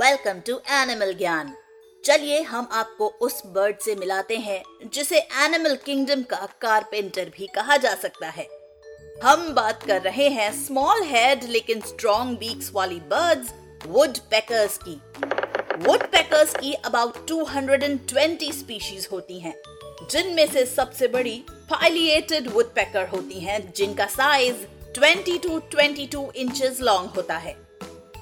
Welcome to animal ज्ञान चलिए हम आपको उस बर्ड से मिलाते हैं, जिसे एनिमल किंगडम का कारपेंटर भी कहा जा सकता है। हम बात कर रहे हैं स्मॉल हेड लेकिन स्ट्रॉन्ग बीक्स वाली बर्ड्स वुड पैकर्स की वुड पैकर्स की अबाउट 220 स्पीशीज होती हैं, जिनमें से सबसे बड़ी फाइलिएटेड वुड पैकर होती हैं, जिनका साइज़ 20 टू 22 इंचेस लॉन्ग होता है।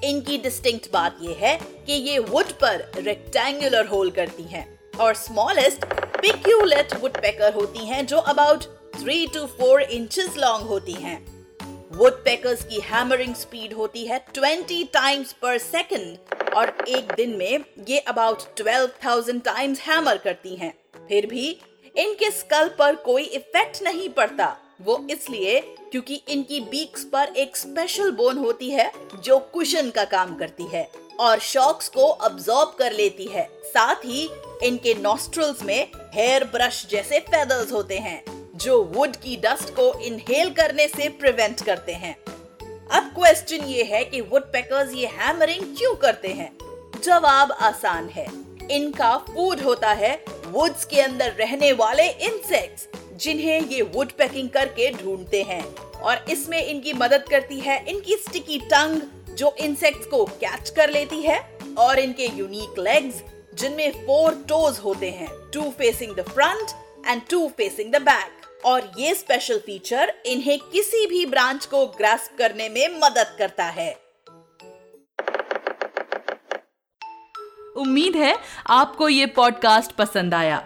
इनकी डिस्टिंक्ट बात यह है कि ये वुड पर रेक्टेंगुलर होल करती हैं और स्मॉलेस्ट पिक्यूलेट वुडपेकर होती हैं जो about three to four inches long होती हैं। वुड वुडपेकर्स की हैमरिंग स्पीड होती है 20 टाइम्स पर सेकंड और एक दिन में ये अबाउट 12,000 टाइम्स हैमर करती हैं। फिर भी इनके स्कल पर कोई इफ़ेक्ट नहीं पड़ता। वो इसलिए क्योंकि इनकी बीक्स पर एक स्पेशल बोन होती है जो कुशन का काम करती है और शॉक्स को अब्सॉर्ब कर लेती है। साथ ही इनके नॉस्ट्रल्स में हेयर ब्रश जैसे फेदर्स होते हैं, जो वुड की डस्ट को इनहेल करने से प्रिवेंट करते हैं। अब क्वेश्चन ये है कि वुड पैकर्स ये हैमरिंग क्यों करते हैं? जवाब आसान है। इनका फ़ूड होता है वुड्स के अंदर रहने वाले इंसेक्ट्स जिन्हें ये वुड पैकिंग करके ढूंढते हैं। और इसमें इनकी मदद करती है इनकी स्टिकी टंग जो इंसेक्ट्स को कैच कर लेती है, और इनके यूनिक लेग्स जिनमें फोर टोज होते हैं two facing the front and two facing the back और ये स्पेशल फीचर इन्हें किसी भी ब्रांच को ग्रास्प करने में मदद करता है। उम्मीद है आपको ये पॉडकास्ट पसंद आया।